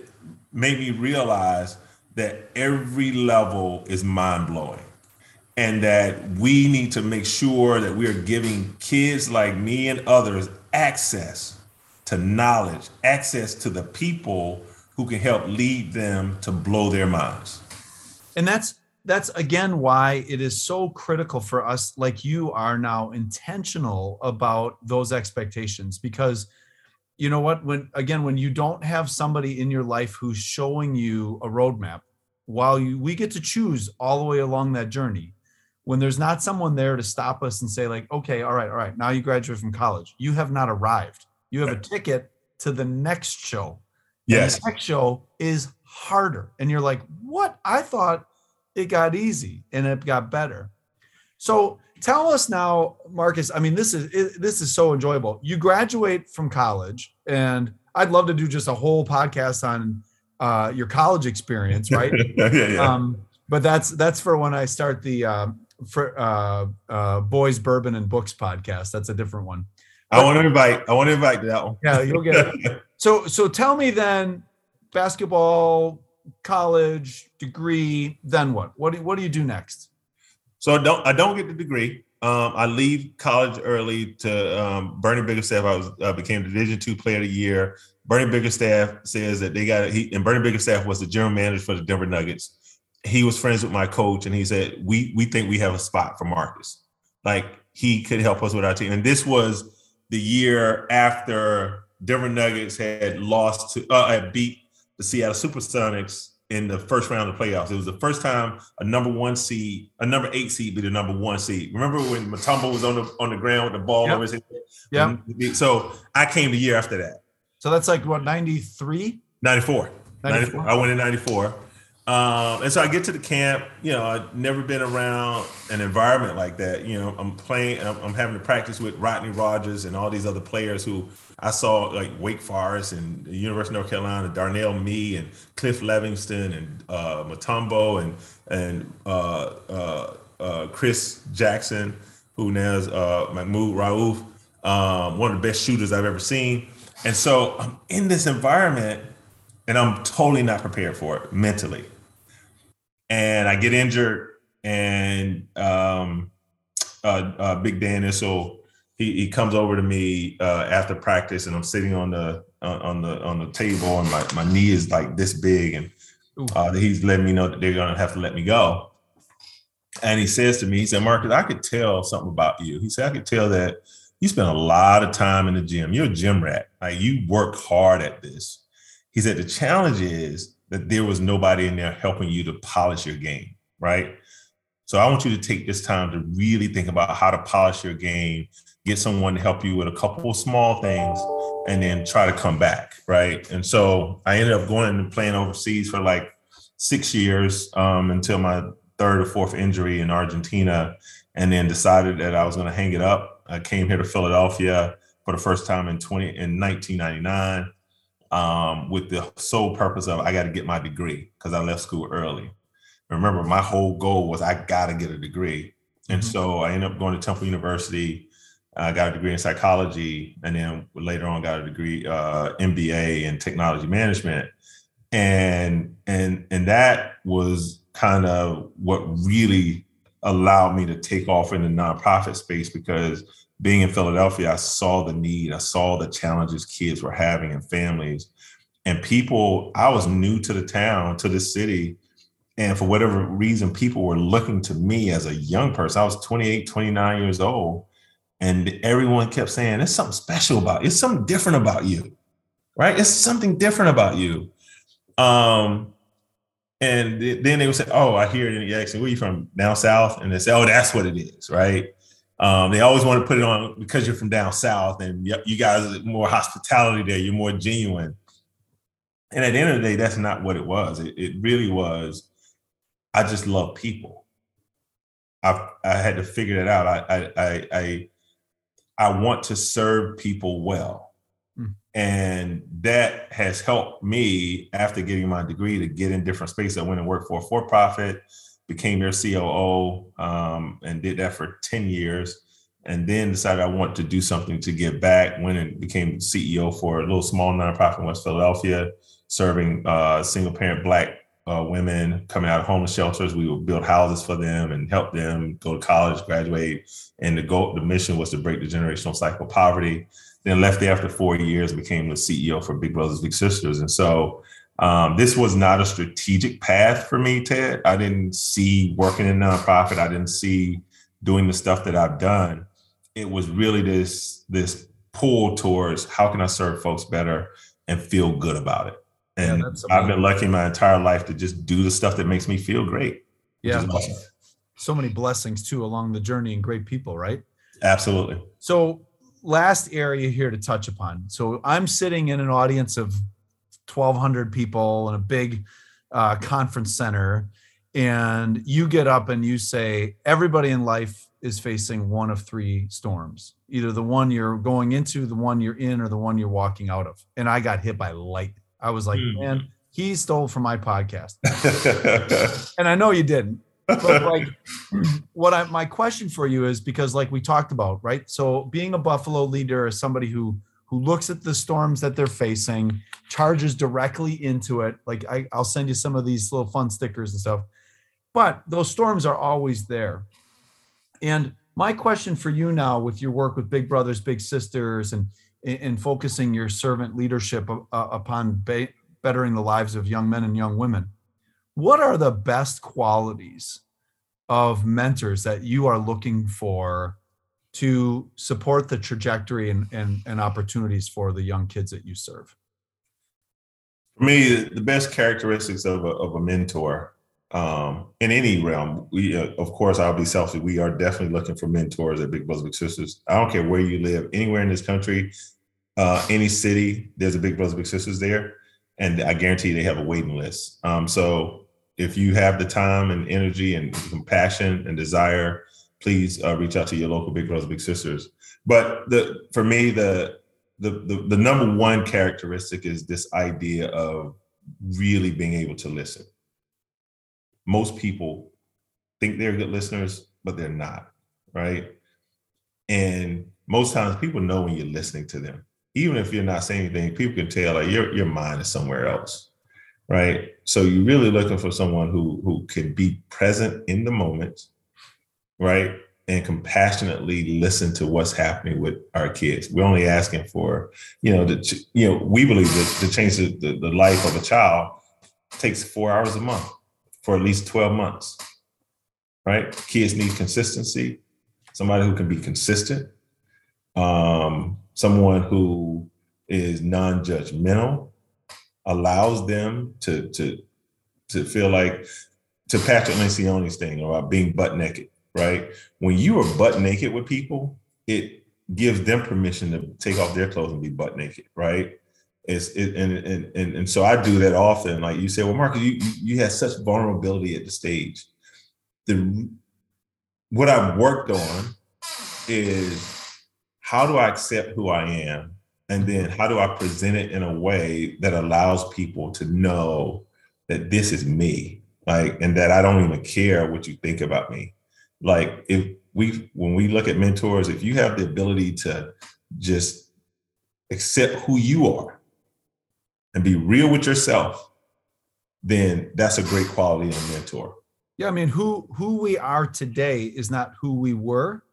made me realize that every level is mind blowing, and that we need to make sure that we are giving kids like me and others access to knowledge, access to the people who can help lead them to blow their minds. And that's that's again why it is so critical for us like you are now intentional about those expectations because you know what when again when you don't have somebody in your life who's showing you a roadmap while you we get to choose all the way along that journey. When there's not someone there to stop us and say like okay all right all right now you graduate from college. You have not arrived. You have a ticket to the next show. Yes. and the next show is harder. And you're like what? I thought it got easy and it got better. So tell us now marcus i mean this is it, this is so enjoyable you graduate from college and i'd love to do just a whole podcast on uh, your college experience right yeah, yeah. um, but that's that's for when I start the uh, for uh, uh, boys bourbon and books podcast. That's a different one. I want to invite. I want to invite that one. Yeah, you'll get it. So so tell me then, basketball, college degree, then what? What do what do you do next? So I don't I don't get the degree. Um, I leave college early to um, Bernie Bickerstaff. I was became Division two Player of the Year. Bernie Bickerstaff says that they got he and Bernie Bickerstaff was the general manager for the Denver Nuggets. He was friends with my coach, and he said we we think we have a spot for Marcus. Like he could help us with our team. And this was the year after Denver Nuggets had lost to uh, had beat the Seattle Supersonics in the first round of the playoffs. It was the first time a number one seed, a number eight seed, be the number one seed. Remember when Mutombo was on the on the ground with the ball Yep. over his head? Yeah. So I came the year after that, So that's like what ninety three. 94. 94. 94. I went in 94. Um, and so I get to the camp, you know, I've never been around an environment like that. You know, I'm playing, I'm, I'm having to practice with Rodney Rogers and all these other players who I saw like Wake Forest and the University of North Carolina, Darnell Mee and Cliff Levingston and uh, Mutombo and, and uh, uh, uh, Chris Jackson, who now is uh, Mahmoud Raouf, um, one of the best shooters I've ever seen. And so I'm in this environment and I'm totally not prepared for it mentally. And I get injured, and um, uh, uh, Big Dan Issel, he, he comes over to me uh, after practice, and I'm sitting on the uh, on the on the table, and my, my knee is like this big, and uh, he's letting me know that they're gonna have to let me go. And he says to me, he said, Marcus, I could tell something about you. He said, I could tell that you spend a lot of time in the gym. You're a gym rat. Like you work hard at this. He said the challenge is that there was nobody in there helping you to polish your game, right? So I want you to take this time to really think about how to polish your game, get someone to help you with a couple of small things, and then try to come back, right? And so I ended up going and playing overseas for like six years um, until my third or fourth injury in Argentina, and then decided that I was going to hang it up. I came here to Philadelphia for the first time in 20 in 1999 um, with the sole purpose of I got to get my degree because I left school early. Remember, my whole goal was I got to get a degree, and Mhm. so I ended up going to Temple University. I got a degree in psychology, and then later on got a degree uh, MBA in technology management, and and and that was kind of what really allowed me to take off in the nonprofit space because being in Philadelphia, I saw the need, I saw the challenges kids were having and families. And people, I was new to the town, to the city. And for whatever reason, people were looking to me as a young person. I was 28, 29 years old. And everyone kept saying, There's something special about you. It's something different about you. Right? It's something different about you. Um, and th- then they would say, "Oh, I hear it." in the accent. "Where you from? Down south?" And they say, "Oh, that's what it is, right?" Um, they always want to put it on because you're from down south, and you guys are more hospitality there. You're more genuine. And at the end of the day, that's not what it was. It, it really was. I just love people. I I had to figure that out. I I I I, I want to serve people well. And that has helped me after getting my degree to get in different spaces. I went and worked for a for profit, became their COO, um, and did that for 10 years. And then decided I want to do something to give back. Went and became CEO for a little small nonprofit in West Philadelphia, serving uh, single parent Black uh, women coming out of homeless shelters. We would build houses for them and help them go to college, graduate. And the goal, the mission was to break the generational cycle of poverty then left there after four years, became the CEO for Big Brothers Big Sisters. And so Um, this was not a strategic path for me, Ted. I didn't see working in nonprofit. I didn't see doing the stuff that I've done. It was really this this pull towards how can I serve folks better and feel good about it. And yeah, I've been lucky my entire life to just do the stuff that makes me feel great. Yeah. Awesome. So many blessings too along the journey and great people, right? Absolutely. So last area here to touch upon. So I'm sitting in an audience of 1,200 people in a big uh, conference center, and you get up and you say, everybody in life is facing one of three storms either the one you're going into, the one you're in, or the one you're walking out of. And I got hit by light. I was like, mm. man, he stole from my podcast. and I know you didn't. But like what I my question for you is because like we talked about, right? So being a Buffalo leader is somebody who who looks at the storms that they're facing, charges directly into it. Like I, I'll send you some of these little fun stickers and stuff. But those storms are always there. And my question for you now, with your work with Big Brothers Big Sisters and and focusing your servant leadership uh, upon bettering the lives of young men and young women, what are the best qualities of mentors that you are looking for to support the trajectory and, and, and opportunities for the young kids that you serve? For me, the best characteristics of a, of a mentor um, in any realm, we uh, of course I'll be selfish. We are definitely looking for mentors at Big Brothers Big Sisters. I don't care where you live, anywhere in this country, uh, any city, there's a Big Brothers Big Sisters there, and I guarantee they have a waiting list. Um, so if you have the time and energy and compassion and desire please uh, reach out to your local Big Brothers Big Sisters. But the for me, the, the the the number one characteristic is this idea of really being able to listen. Most people think they're good listeners, but they're not, right? And most times people know when you're listening to them. Even if you're not saying anything, people can tell like your your mind is somewhere else. Right. So you're really looking for someone who who can be present in the moment right? And compassionately listen to what's happening with our kids. We're only asking for, you know, the, you know, we believe that to change the, the, the life of a child takes four hours a month for at least 12 months, right? Kids need consistency, somebody who can be consistent, um, someone who is non-judgmental, allows them to to to feel like to Patrick Lencioni's thing about being butt naked right? When you are butt naked with people, it gives them permission to take off their clothes and be butt naked, right? It's it, and, and and and so I do that often. Like you say, well, Marcus, you you had such vulnerability at the stage. The what I've worked on is how do I accept who I am, and then how do I present it in a way that allows people to know that this is me, like, and that I don't even care what you think about me like if we when we look at mentors if you have the ability to just accept who you are and be real with yourself then that's a great quality in a mentor. Yeah i mean who who we are today is not who we were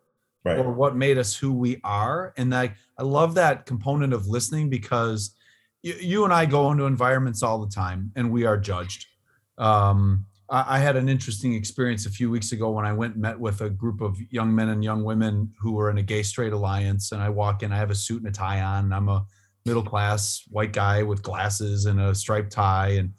right. or what made us who we are. And i i love that component of listening because you, you and i go into environments all the time and we are judged. Um I had an interesting experience a few weeks ago when I went and met with a group of young men and young women who were in a gay straight alliance. And I walk in, I have a suit and a tie on. I'm a middle class white guy with glasses and a striped tie. And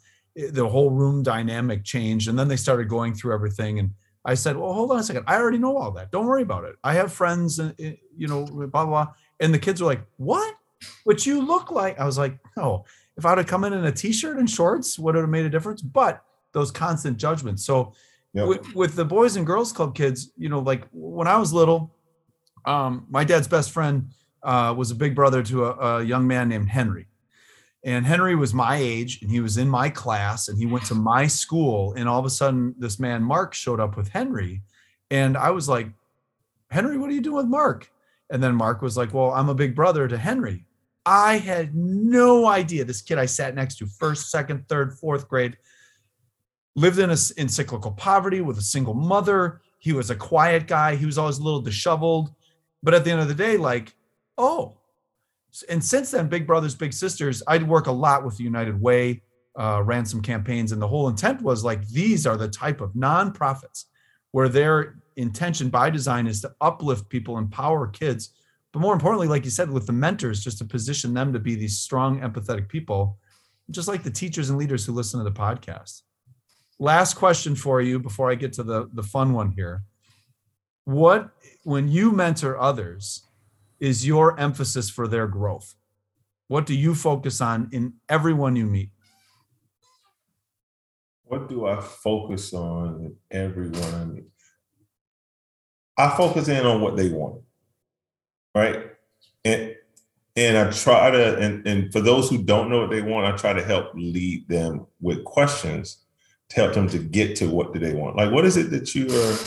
the whole room dynamic changed. And then they started going through everything. And I said, Well, hold on a second. I already know all that. Don't worry about it. I have friends, and uh, uh, you know, blah, blah, blah. And the kids were like, What? What you look like? I was like, No. If I would have come in in a t shirt and shorts, would it have made a difference? But those constant judgments. So yep. with, with, the Boys and Girls Club kids, you know, like when I was little, um, my dad's best friend uh, was a big brother to a, a young man named Henry. And Henry was my age and he was in my class and he went to my school. And all of a sudden, this man, Mark, showed up with Henry. And I was like, Henry, what are you doing with Mark? And then Mark was like, Well, I'm a big brother to Henry. I had no idea. This kid I sat next to, first, second, third, fourth grade, lived in a, in cyclical poverty with a single mother. He was a quiet guy. He was always a little disheveled. But at the end of the day, like, oh, and since then, Big Brothers Big Sisters, I'd work a lot with the United Way. uh, ran some campaigns, and the whole intent was like these are the type of nonprofits where their intention by design is to uplift people, empower kids, but more importantly, like you said, with the mentors, just to position them to be these strong, empathetic people, just like the teachers and leaders who listen to the podcast. Last question for you before I get to the the fun one here. What when you mentor others is your emphasis for their growth? What do you focus on in everyone you meet? What do I focus on in everyone I meet? I focus in on what they want, right? And and I try to, and, and for those who don't know what they want, I try to help lead them with questions help them to get to what do they want. Like, what is it that you are?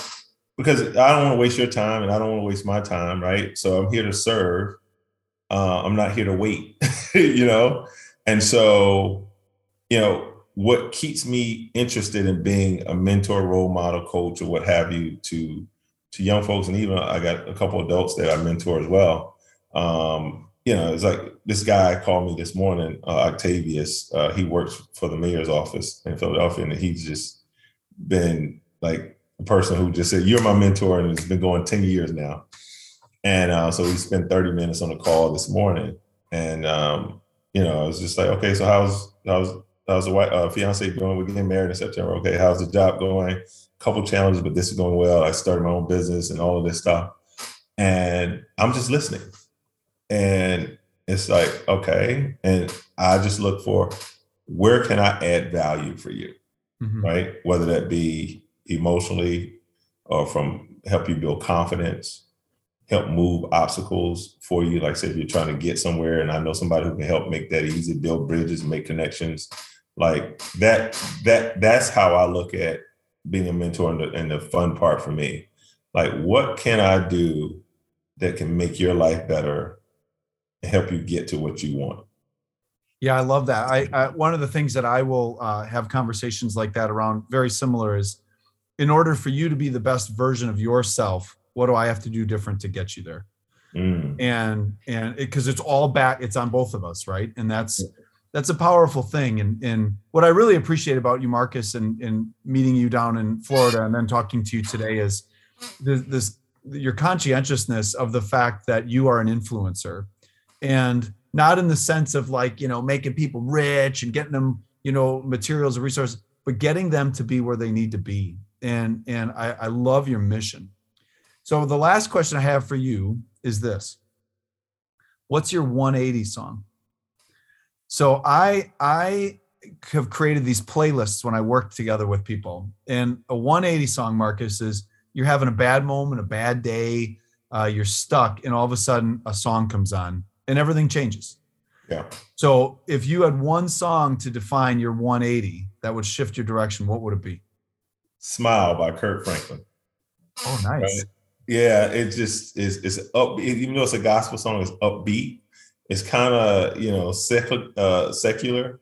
Because I don't want to waste your time, and I don't want to waste my time, right? So I'm here to serve. Uh, I'm not here to wait, you know. And so, you know, what keeps me interested in being a mentor, role model, coach, or what have you to to young folks, and even I got a couple adults that I mentor as well. Um, you know, it's like this guy called me this morning, uh, Octavius. Uh, he works for the mayor's office in Philadelphia, and he's just been like a person who just said, "You're my mentor," and it's been going ten years now. And uh, so we spent 30 minutes on a call this morning, and um, you know, I was just like, "Okay, so how's how's how's the wife, uh, fiance doing? We're getting married in September. Okay, how's the job going? couple challenges, but this is going well. I started my own business and all of this stuff. And I'm just listening. And it's like, okay. And I just look for where can I add value for you? Mm-hmm. Right? Whether that be emotionally or from help you build confidence, help move obstacles for you. Like I said, if you're trying to get somewhere and I know somebody who can help make that easy, build bridges, make connections. Like that, that that's how I look at being a mentor and the, and the fun part for me. Like, what can I do that can make your life better help you get to what you want? Yeah, I love that. I, I one of the things that I will uh, have conversations like that around very similar is, in order for you to be the best version of yourself, what do I have to do different to get you there? Mm. And and because it, it's all back, it's on both of us, right? And that's that's a powerful thing. And, and what I really appreciate about you, Marcus, and, and meeting you down in Florida and then talking to you today is this, this your conscientiousness of the fact that you are an influencer and not in the sense of like, you know, making people rich and getting them, you know, materials and resources, but getting them to be where they need to be. And, and I, I love your mission. So the last question I have for you is this. What's your 180 song? So I I have created these playlists when I work together with people. And a 180 song, Marcus, is you're having a bad moment, a bad day, uh, you're stuck, and all of a sudden a song comes on and everything changes. Yeah. So if you had one song to define your 180 that would shift your direction, what would it be? Smile by Kirk Franklin. Oh, nice. Right? Yeah, it just is it's up even though it's a gospel song, it's upbeat it's kind of you know secular, uh, secular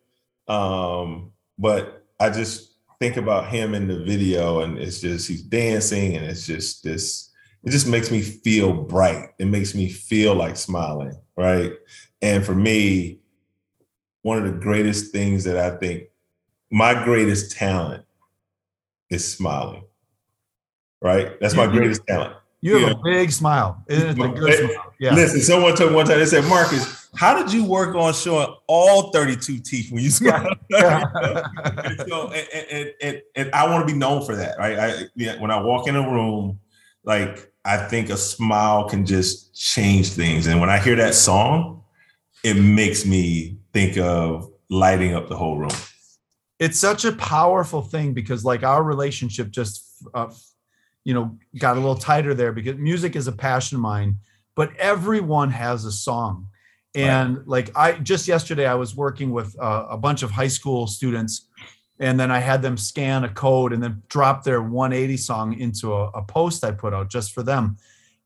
um, but I just think about him in the video, and it's just he's dancing, and it's just this. It just makes me feel bright. It makes me feel like smiling, right? And for me, one of the greatest things that I think my greatest talent is smiling. Right? That's my greatest talent. You have a big smile. Isn't it a good smile? Yeah. Listen, someone told me one time, they said, Marcus, how did you work on showing all 32 teeth when you smile? And, so, and, and, and, and, I want to be known for that, right? I, yeah, when I walk in a room, like I think a smile can just change things. And when I hear that song, it makes me think of lighting up the whole room. It's such a powerful thing because like our relationship just uh, you know got a little tighter there because music is a passion of mine but everyone has a song and right. like i just yesterday i was working with uh, a bunch of high school students and then i had them scan a code and then drop their 180 song into a, a post i put out just for them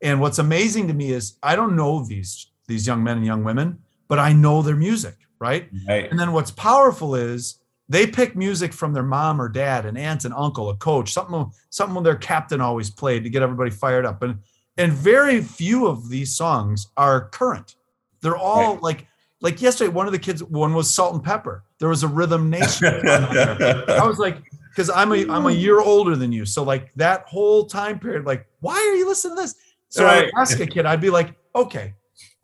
and what's amazing to me is i don't know these these young men and young women but i know their music right, right. and then what's powerful is they pick music from their mom or dad, an aunt and uncle, a coach, something something their captain always played to get everybody fired up. And and very few of these songs are current. They're all right. like like yesterday, one of the kids, one was Salt-N-Pepa. There was a Rhythm Nation. I was like, because I'm a I'm a year older than you, so like that whole time period, like, why are you listening to this? So Right. I ask a kid, I'd be like, okay,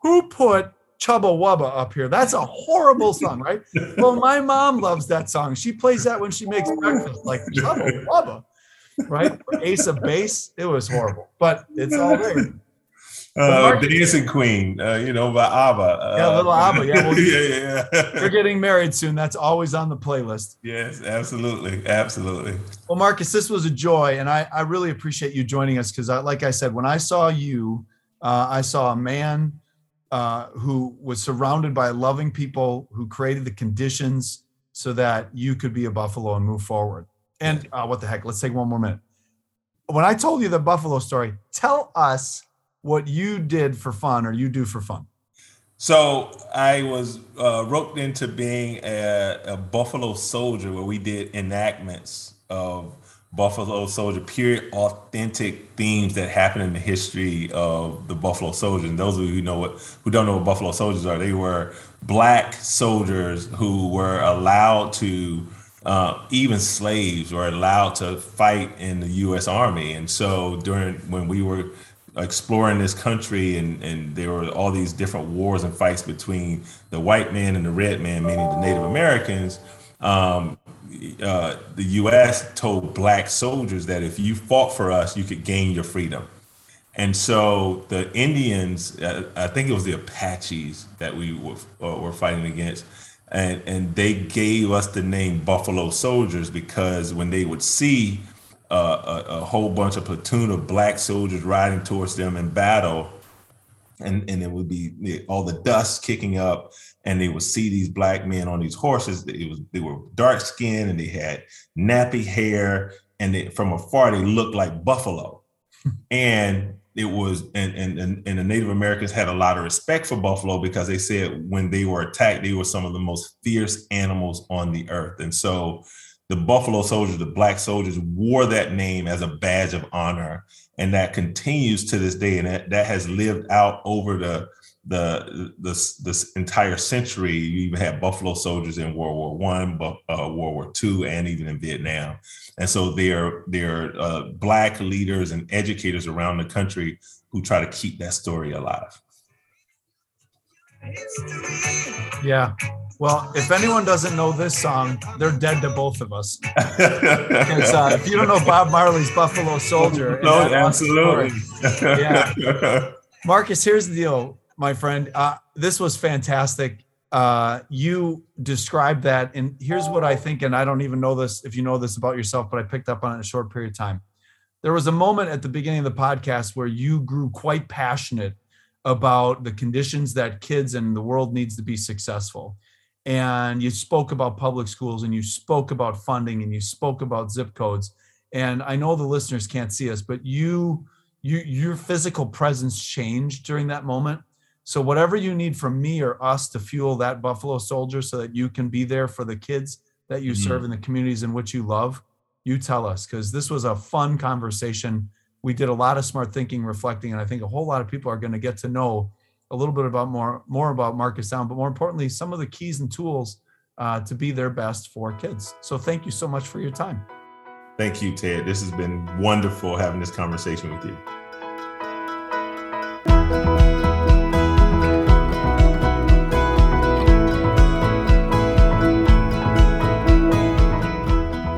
who put Chubba Wubba up here? That's a horrible song, right? Well, my mom loves that song. She plays that when she makes breakfast, like Chubba Wubba, right? Ace of Base. It was horrible, but it's all there. Uh, Dancing Queen, uh, you know, by ABBA. Uh, Yeah, little ABBA, yeah, well, yeah, yeah, You're getting married soon. That's always on the playlist. yes, absolutely, absolutely. Well, Marcus, this was a joy, and I, I really appreciate you joining us because, I, like I said, when I saw you, uh, I saw a man uh, who was surrounded by loving people who created the conditions so that you could be a Buffalo and move forward. And uh, what the heck? Let's take one more minute. When I told you the Buffalo story, tell us what you did for fun or you do for fun. So I was uh, roped into being a, a Buffalo Soldier, where we did enactments of Buffalo Soldier, pure authentic themes that happened in the history of the Buffalo Soldiers. And those of you who know what who don't know what Buffalo Soldiers are, they were black soldiers who were allowed to uh, even slaves were allowed to fight in the U.S. Army. And so during when we were exploring this country and, and there were all these different wars and fights between the white man and the red man, meaning the Native Americans, um, uh, the U.S. told black soldiers that if you fought for us, you could gain your freedom. And so the Indians, uh, I think it was the Apaches that we were, uh, were fighting against, and, and they gave us the name Buffalo Soldiers because when they would see uh, a, a whole bunch of platoon of black soldiers riding towards them in battle, and, and it would be all the dust kicking up, and they would see these black men on these horses. It was they were dark skinned and they had nappy hair, and they, from afar they looked like buffalo. and it was and, and and and the Native Americans had a lot of respect for buffalo because they said when they were attacked, they were some of the most fierce animals on the earth. And so the Buffalo soldiers, the black soldiers, wore that name as a badge of honor, and that continues to this day, and that, that has lived out over the the this this entire century. You even had Buffalo soldiers in World War One, uh, World War Two, and even in Vietnam. And so there there are uh, black leaders and educators around the country who try to keep that story alive. Yeah. Well, if anyone doesn't know this song, they're dead to both of us. Uh, if you don't know Bob Marley's Buffalo Soldier, no, absolutely. story- Yeah. Marcus, here's the deal, my friend. Uh, this was fantastic. Uh, you described that, and here's what I think. And I don't even know this if you know this about yourself, but I picked up on it in a short period of time. There was a moment at the beginning of the podcast where you grew quite passionate about the conditions that kids and the world needs to be successful. And you spoke about public schools and you spoke about funding and you spoke about zip codes. And I know the listeners can't see us, but you you your physical presence changed during that moment. So whatever you need from me or us to fuel that Buffalo soldier so that you can be there for the kids that you Mhm. serve in the communities in which you love, you tell us because this was a fun conversation. We did a lot of smart thinking, reflecting, and I think a whole lot of people are going to get to know a little bit about more more about Marcus Sound, but more importantly, some of the keys and tools uh, to be their best for kids. So thank you so much for your time. Thank you, Ted. This has been wonderful having this conversation with you.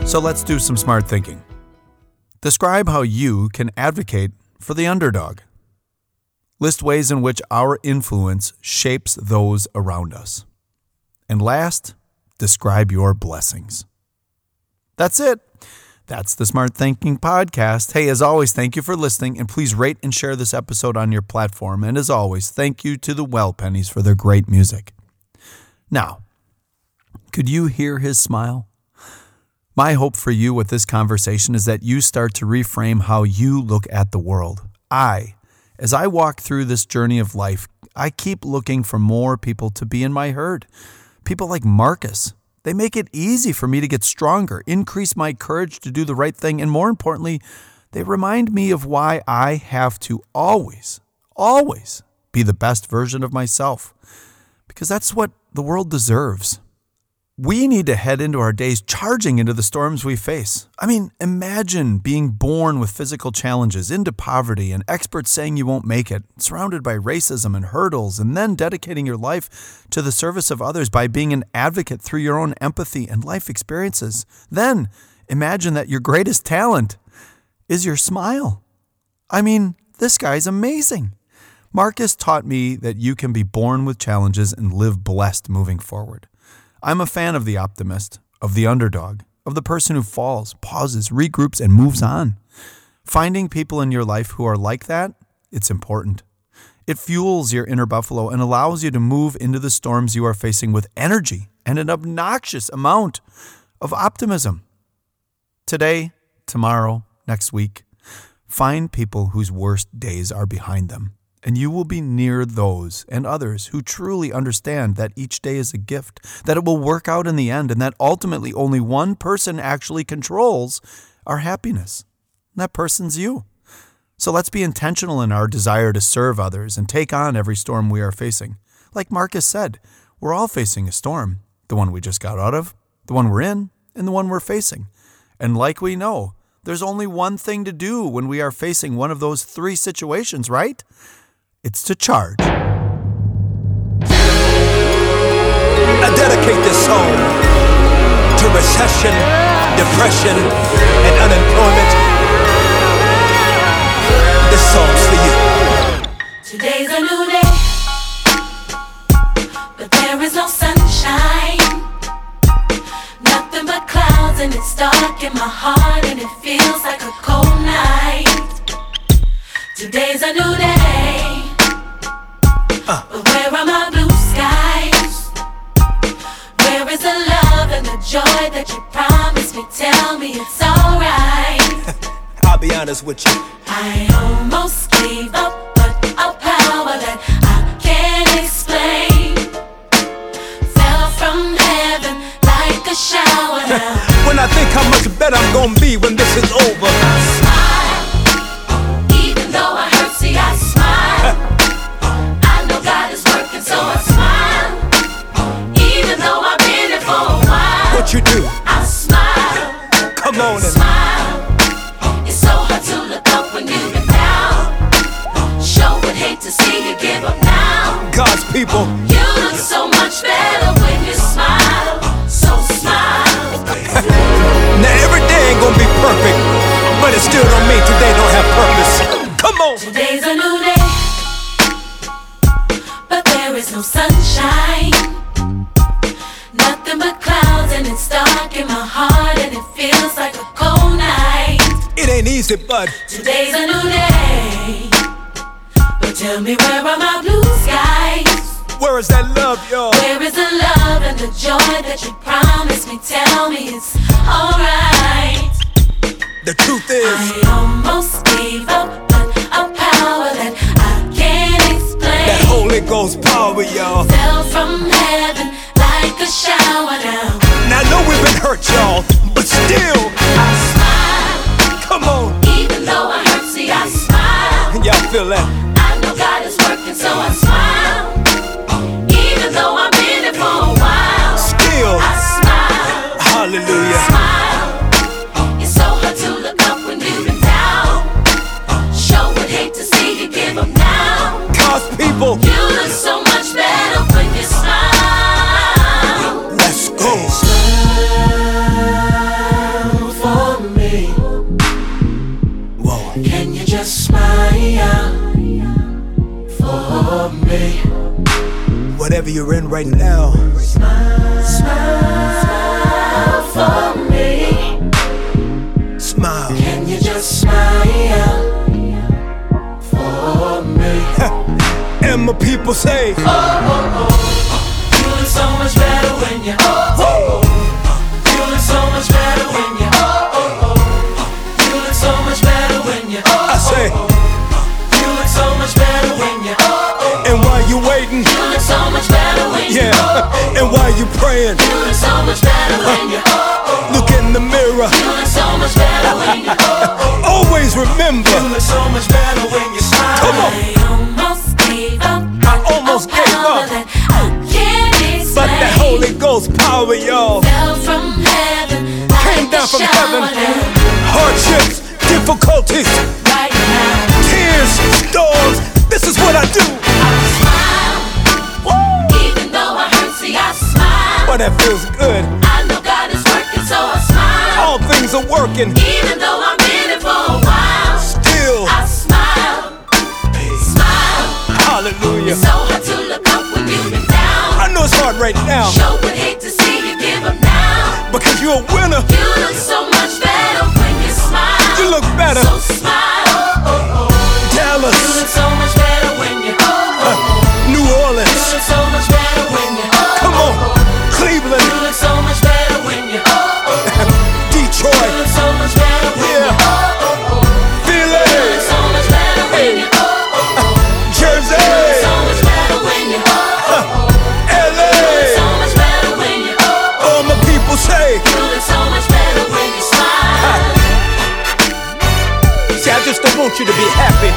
So let's do some smart thinking. Describe how you can advocate for the underdog. List ways in which our influence shapes those around us. And last, describe your blessings. That's it. That's the Smart Thinking Podcast. Hey, as always, thank you for listening, and please rate and share this episode on your platform. And as always, thank you to the Well Pennies for their great music. Now, could you hear his smile? My hope for you with this conversation is that you start to reframe how you look at the world. I, as I walk through this journey of life, I keep looking for more people to be in my herd. People like Marcus. They make it easy for me to get stronger, increase my courage to do the right thing, and more importantly, they remind me of why I have to always, always be the best version of myself because that's what the world deserves. We need to head into our days charging into the storms we face. I mean, imagine being born with physical challenges, into poverty, and experts saying you won't make it, surrounded by racism and hurdles, and then dedicating your life to the service of others by being an advocate through your own empathy and life experiences. Then imagine that your greatest talent is your smile. I mean, this guy's amazing. Marcus taught me that you can be born with challenges and live blessed moving forward. I'm a fan of the optimist, of the underdog, of the person who falls, pauses, regroups, and moves on. Finding people in your life who are like that, it's important. It fuels your inner buffalo and allows you to move into the storms you are facing with energy and an obnoxious amount of optimism. Today, tomorrow, next week, find people whose worst days are behind them and you will be near those and others who truly understand that each day is a gift, that it will work out in the end, and that ultimately only one person actually controls our happiness. And that person's you. So let's be intentional in our desire to serve others and take on every storm we are facing. Like Marcus said, we're all facing a storm the one we just got out of, the one we're in, and the one we're facing. And like we know, there's only one thing to do when we are facing one of those three situations, right? It's to charge. I dedicate this song to recession, depression, and unemployment. This song's for you. Today's a new day, but there is no sunshine. Nothing but clouds, and it's dark in my heart, and it feels like a cold night. Today's a new day. Uh. But where are my blue skies? Where is the love and the joy that you promised me? Tell me it's alright. I'll be honest with you. I almost gave up, but a power that I can't explain fell from heaven like a shower now. when I think how much better I'm gonna be when this is over. What you do. I smile. Come on and smile. It's so hard to look up when you've been down. Sure would hate to see you give up now. God's people. You look so much better when you smile. So smile. now every day ain't gonna be perfect, but it still don't mean today don't have purpose. Come on. Today's a new day, but there is no sunshine. Nothing but clouds and it's dark in my heart and it feels like a cold night. It ain't easy, but today's a new day. But tell me where are my blue skies? Where is that love, y'all? Where is the love and the joy that you promised me? Tell me it's alright. The truth is, I almost gave up, but a power that I can't explain. That Holy Ghost power, y'all, fell from heaven like a shower now. Now I know we've been hurt, y'all, but still I smile. Come on. Even though I hurt, see I smile. Y'all feel that? Whatever you're in right now. Smile, smile for me. Smile. Can you just smile for me? and my people say, Oh, oh, oh. While you look so much better when you oh, oh, look in the mirror. So much better when you oh, oh. Always remember, so much better when you smile. Come on. I almost gave up. I almost gave power up. That I can't over y'all. Fell from heaven, Came down from heaven. Hardships, difficulties, right now. tears, that feels good. I know God is working, so I smile. All things are working. Even though I'm in it for a while, Still, I smile, smile. hallelujah. It's so hard to look up when you've been down. I know it's hard right now Sure would hate to see you give up now. because you're a winner. You look so much better when you smile. You look better. So smile. Want you to be happy,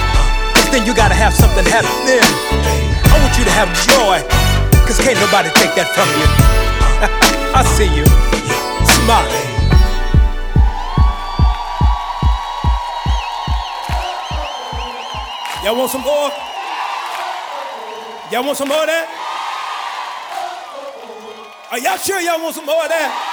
cause then you gotta have something happen. I want you to have joy, cause can't nobody take that from you. I see you, smiling. Y'all want some more? Y'all want some more of that? Are y'all sure y'all want some more of that?